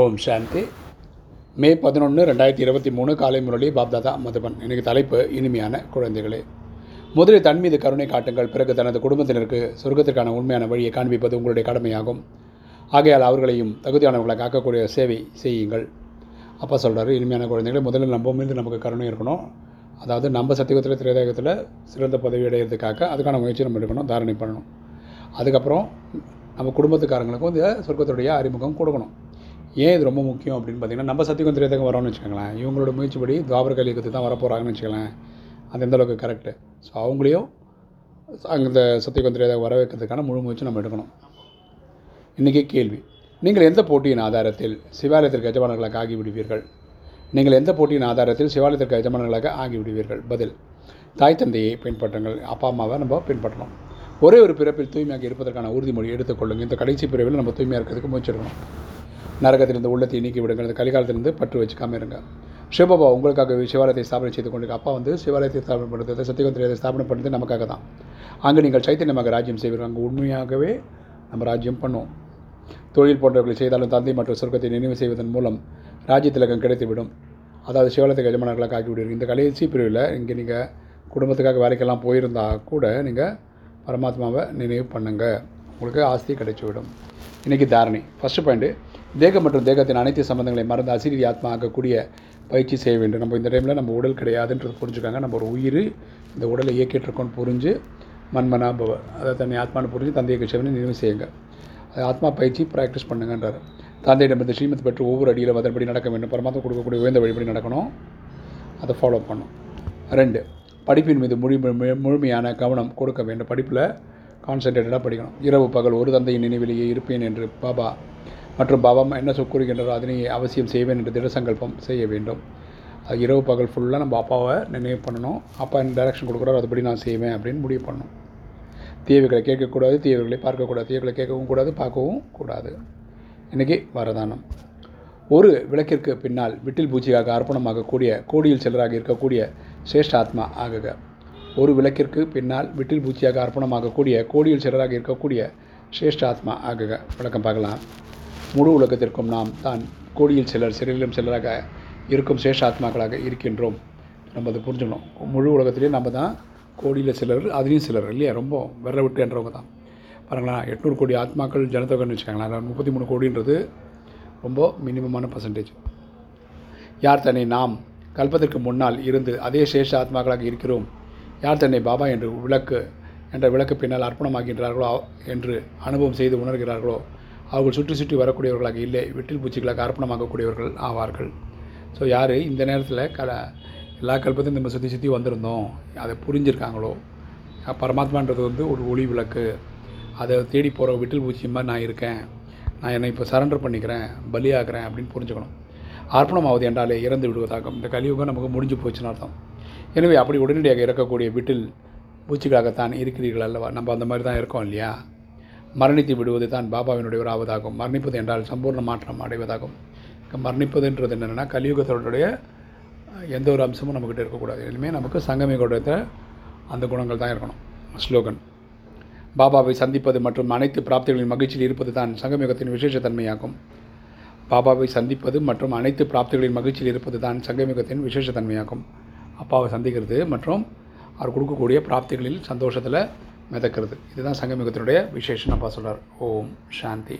ஓம் சாந்தி. மே பதினொன்று ரெண்டாயிரத்தி இருபத்தி மூணு காலை முரளி பாப்தாதா மதுபன். எனக்கு தலைப்பு இனிமையான குழந்தைகளே. முதலில் தன் மீது கருணை காட்டுங்கள். பிறகு தனது குடும்பத்தினருக்கு சொர்க்கத்திற்கான உண்மையான வழியை காண்பிப்பது உங்களுடைய கடமையாகும். ஆகையால் அவர்களையும் தகுதியானவர்களை காக்கக்கூடிய சேவை செய்யுங்கள். அப்பா சொல்கிறாரு இனிமையான குழந்தைகளை முதலில் நம்ம மீது நமக்கு கருணை இருக்கணும். அதாவது நம்ம சத்தியத்தில் திரேதாயத்தில் சிறந்த பதவி அடையிறதுக்காக அதுக்கான முயற்சி நம்ம எடுக்கணும் தாரணை பண்ணணும். அதுக்கப்புறம் நம்ம குடும்பத்துக்காரங்களுக்கும் இந்த சொர்க்கத்துடைய அறிமுகம் கொடுக்கணும். ஏன் இது ரொம்ப முக்கியம் அப்படின்னு பார்த்தீங்கன்னா நம்ம சத்தியகம் திரேதகம் வரோம்னு வச்சுக்கோங்களேன். இவங்களோட முயற்சிப்படி துவாபர கலியுகத்துக்கு தான் வரப்போகிறாங்கன்னு வச்சுக்கோங்களேன். அது எந்த அளவுக்கு கரெக்டு ஸோ அவங்களையும் அந்த சத்தியகம் திரேதகம் வர வைக்கிறதுக்கான முழு முயற்சி நம்ம எடுக்கணும். இன்றைக்கி கேள்வி. நீங்கள் எந்த போட்டியின் ஆதாரத்தில் சிவாலயத்திற்கு எஜமானர்களாக ஆகிவிடுவீர்கள்? நீங்கள் எந்த போட்டியின் ஆதாரத்தில் சிவாலயத்திற்கு எஜமானர்களாக ஆகிவிடுவீர்கள்? பதில். தாய் தந்தையை பின்பற்றுங்கள். அப்பா அம்மாவை நம்ம பின்பற்றணும். ஒரே ஒரு பிறப்பில் தூய்மையாக இருப்பதற்கான உறுதிமொழி எடுத்துக்கொள்ளுங்கள் இந்த கடைசி பிறவில் நம்ம தூய்மையாக இருக்கிறதுக்கு முயற்சி எடுக்கணும். நரகத்திலிருந்து உள்ளத்தை நீக்கி விடுங்கள். அந்த கலிகாலத்திலிருந்து பற்று வச்சுக்காமல் இருங்க. சிவபாபா உங்களுக்காக சிவாலயத்தை ஸ்தாபனை செய்து கொண்டு அப்பா வந்து சிவாலயத்தை ஸ்தாபனை பண்ணுறது சத்தியகுந்திரத்தை ஸ்தாபனை பண்ணுறது நமக்காக தான். அங்கே நீங்கள் சைத்தன்யமாக ராஜ்யம் செய்வீர்கள். அங்கே உண்மையாகவே நம்ம ராஜ்யம் பண்ணுவோம். தொழில் போன்றவர்களை செய்தாலும் தந்தை மற்றும் சொர்க்கத்தை நினைவு செய்வதன் மூலம் ராஜ்யத்திலகம் கிடைத்துவிடும். அதாவது சிவலத்துக்கு எஜமானர்களாக ஆக்கி விடுவீர்கள் இந்த கடைசி பிரிவில் இங்கே நீங்கள் குடும்பத்துக்காக வேலைக்கெல்லாம் போயிருந்தால் கூட நீங்கள் பரமாத்மாவை நினைவு பண்ணுங்கள் உங்களுக்கு ஆஸ்தி கிடைச்சிவிடும். இன்றைக்கி தாரணி. ஃபஸ்ட்டு பாயிண்ட்டு தேகம் மற்றும் தேகத்தின் அனைத்து சம்பந்தங்களை மறந்து அசிரி ஆத்மா ஆகக்கூடிய பயிற்சி செய்ய வேண்டும். நம்ம இந்த டைமில் நம்ம உடல் கிடையாதுன்றது புரிஞ்சுக்காங்க. நம்ம ஒரு உயிர் இந்த உடலை இயக்கிட்டுருக்கோன்னு புரிஞ்சு மண்மனா பவ அதை தன்னை ஆத்மானு புரிஞ்சு தந்தையை கிருஷ்ணனை நினைவு செய்யுங்க. அது ஆத்மா பயிற்சி ப்ராக்டிஸ் பண்ணுங்கன்றார். தந்தையிடமிருந்து ஸ்ரீமத் பெற்று ஒவ்வொரு அடியில் அதன்படி நடக்க வேண்டும். பரமாத்மா கொடுக்கக்கூடிய உயர்ந்த வழிபடி நடக்கணும். அதை ஃபாலோ பண்ணும் ரெண்டு படிப்பின் மீது முழு முழுமையான கவனம் கொடுக்க வேண்டும். படிப்பில் கான்சன்ட்ரேட்டடாக படிக்கணும். இரவு பகல் ஒரு தந்தையின் நினைவிலேயே இருப்பேன் என்று பாபா மற்றும் பாபா என்ன சொல் அதனை அவசியம் செய்வேன் என்று திடசங்கல்பம் செய்ய வேண்டும். அது இரவு பகல் ஃபுல்லாக நம்ம அப்பாவை நினைவு பண்ணணும். அப்பா என்ன டைரக்ஷன் கொடுக்குறாரோ அதுபடி நான் செய்வேன் அப்படின்னு முடிவு பண்ணணும். தீவுகளை கேட்கக்கூடாது தீவுகளை பார்க்கக்கூடாது. தீவுகளை கேட்கவும் கூடாது பார்க்கவும் கூடாது. இன்றைக்கி வரதானம். ஒரு விளக்கிற்கு பின்னால் விட்டில் பூச்சியாக அர்ப்பணமாகக்கூடிய கோடியில் சிலராக இருக்கக்கூடிய சிரேஷ்ட ஆத்மா ஆகுக. ஒரு விளக்கிற்கு பின்னால் விட்டில் பூச்சியாக அர்ப்பணமாகக்கூடிய கோடியில் சிலராக இருக்கக்கூடிய சிரேஷ்ட ஆத்மா ஆகுக. விளக்கம் பார்க்கலாம். முழு உலகத்திற்கும் நாம் தான் கோடியில் சிலர் சிறையிலும் சிலராக இருக்கும் சேஷாத்மாக்களாக ஆத்மாக்களாக இருக்கின்றோம். நம்ம அதை புரிஞ்சுக்கணும். முழு உலகத்திலேயே நம்ம தான் கோடியில் சிலர் அதுலேயும் சிலர் இல்லையா? ரொம்ப விரல விட்டு என்றவங்க தான். பாருங்களேன் எட்நூறு கோடி ஆத்மாக்கள் ஜனத்தொகைன்னு வச்சுக்கோங்களேன் முப்பத்தி மூணு கோடின்றது ரொம்ப மினிமமான பர்சன்டேஜ் யார் தன்னை நாம் கல்பத்திற்கு முன்னால் இருந்து அதே சேஷ ஆத்மாக்களாக இருக்கிறோம்? யார் தன்னை பாபா என்று விளக்கு என்ற விளக்கு பின்னால் அர்ப்பணமாகின்றார்களோ என்று அனுபவம் செய்து உணர்கிறார்களோ அவர்கள் சுற்றி சுற்றி வரக்கூடியவர்களாக இல்லை விட்டில் பூச்சிகளாக அர்ப்பணமாகக்கூடியவர்கள் ஆவார்கள். ஸோ யார் இந்த நேரத்தில் கல எல்லா கல்பத்தையும் நம்ம சுற்றி சுற்றி வந்திருந்தோம் அதை புரிஞ்சிருக்காங்களோ? பரமாத்மான்றது வந்து ஒரு ஒளி விளக்கு. அதை தேடி போகிற விட்டில் பூச்சி மாதிரி நான் இருக்கேன். நான் என்னை இப்போ சரண்டர் பண்ணிக்கிறேன் பலியாகிறேன் அப்படின்னு புரிஞ்சுக்கணும். அர்ப்பணமாவது என்றாலே இறந்து விடுவதாகும் இந்த கலியுகம் நமக்கு முடிஞ்சு போச்சுன்னு அர்த்தம். எனவே அப்படி உடனடியாக இறக்கக்கூடிய விட்டில் பூச்சிகளாகத்தான் இருக்கிறீர்கள் அல்லவா? நம்ம அந்த மாதிரி தான் இருக்கோம் இல்லையா? மரணித்து விடுவது தான் பாபாவினுடைய ஒரு ஆவதாகும். மரணிப்பது என்றால் சம்பூர்ண மாற்றம் அடைவதாகும். மரணிப்பதுன்றது என்னென்னா கலியுகத்தோடைய எந்த ஒரு அம்சமும் நம்மக்கிட்ட இருக்கக்கூடாது. இனிமேல் நமக்கு சங்கமி அந்த குணங்கள் தான் இருக்கணும். ஸ்லோகன். பாபாவை சந்திப்பது மற்றும் அனைத்து பிராப்திகளின் மகிழ்ச்சியில் இருப்பது தான் சங்கமிகத்தின் விசேஷத்தன்மையாகும். பாபாவை சந்திப்பது மற்றும் அனைத்து பிராப்திகளின் மகிழ்ச்சியில் இருப்பது தான் சங்கமிகத்தின் விசேஷத்தன்மையாகும். அப்பாவை சந்திக்கிறது மற்றும் அவர் கொடுக்கக்கூடிய பிராப்திகளில் சந்தோஷத்தில் மிதக்கிறது. இதுதான் சங்கமிகத்தினுடைய விசேஷம். அப்பா சொல்கிறார் ஓம் சாந்தி.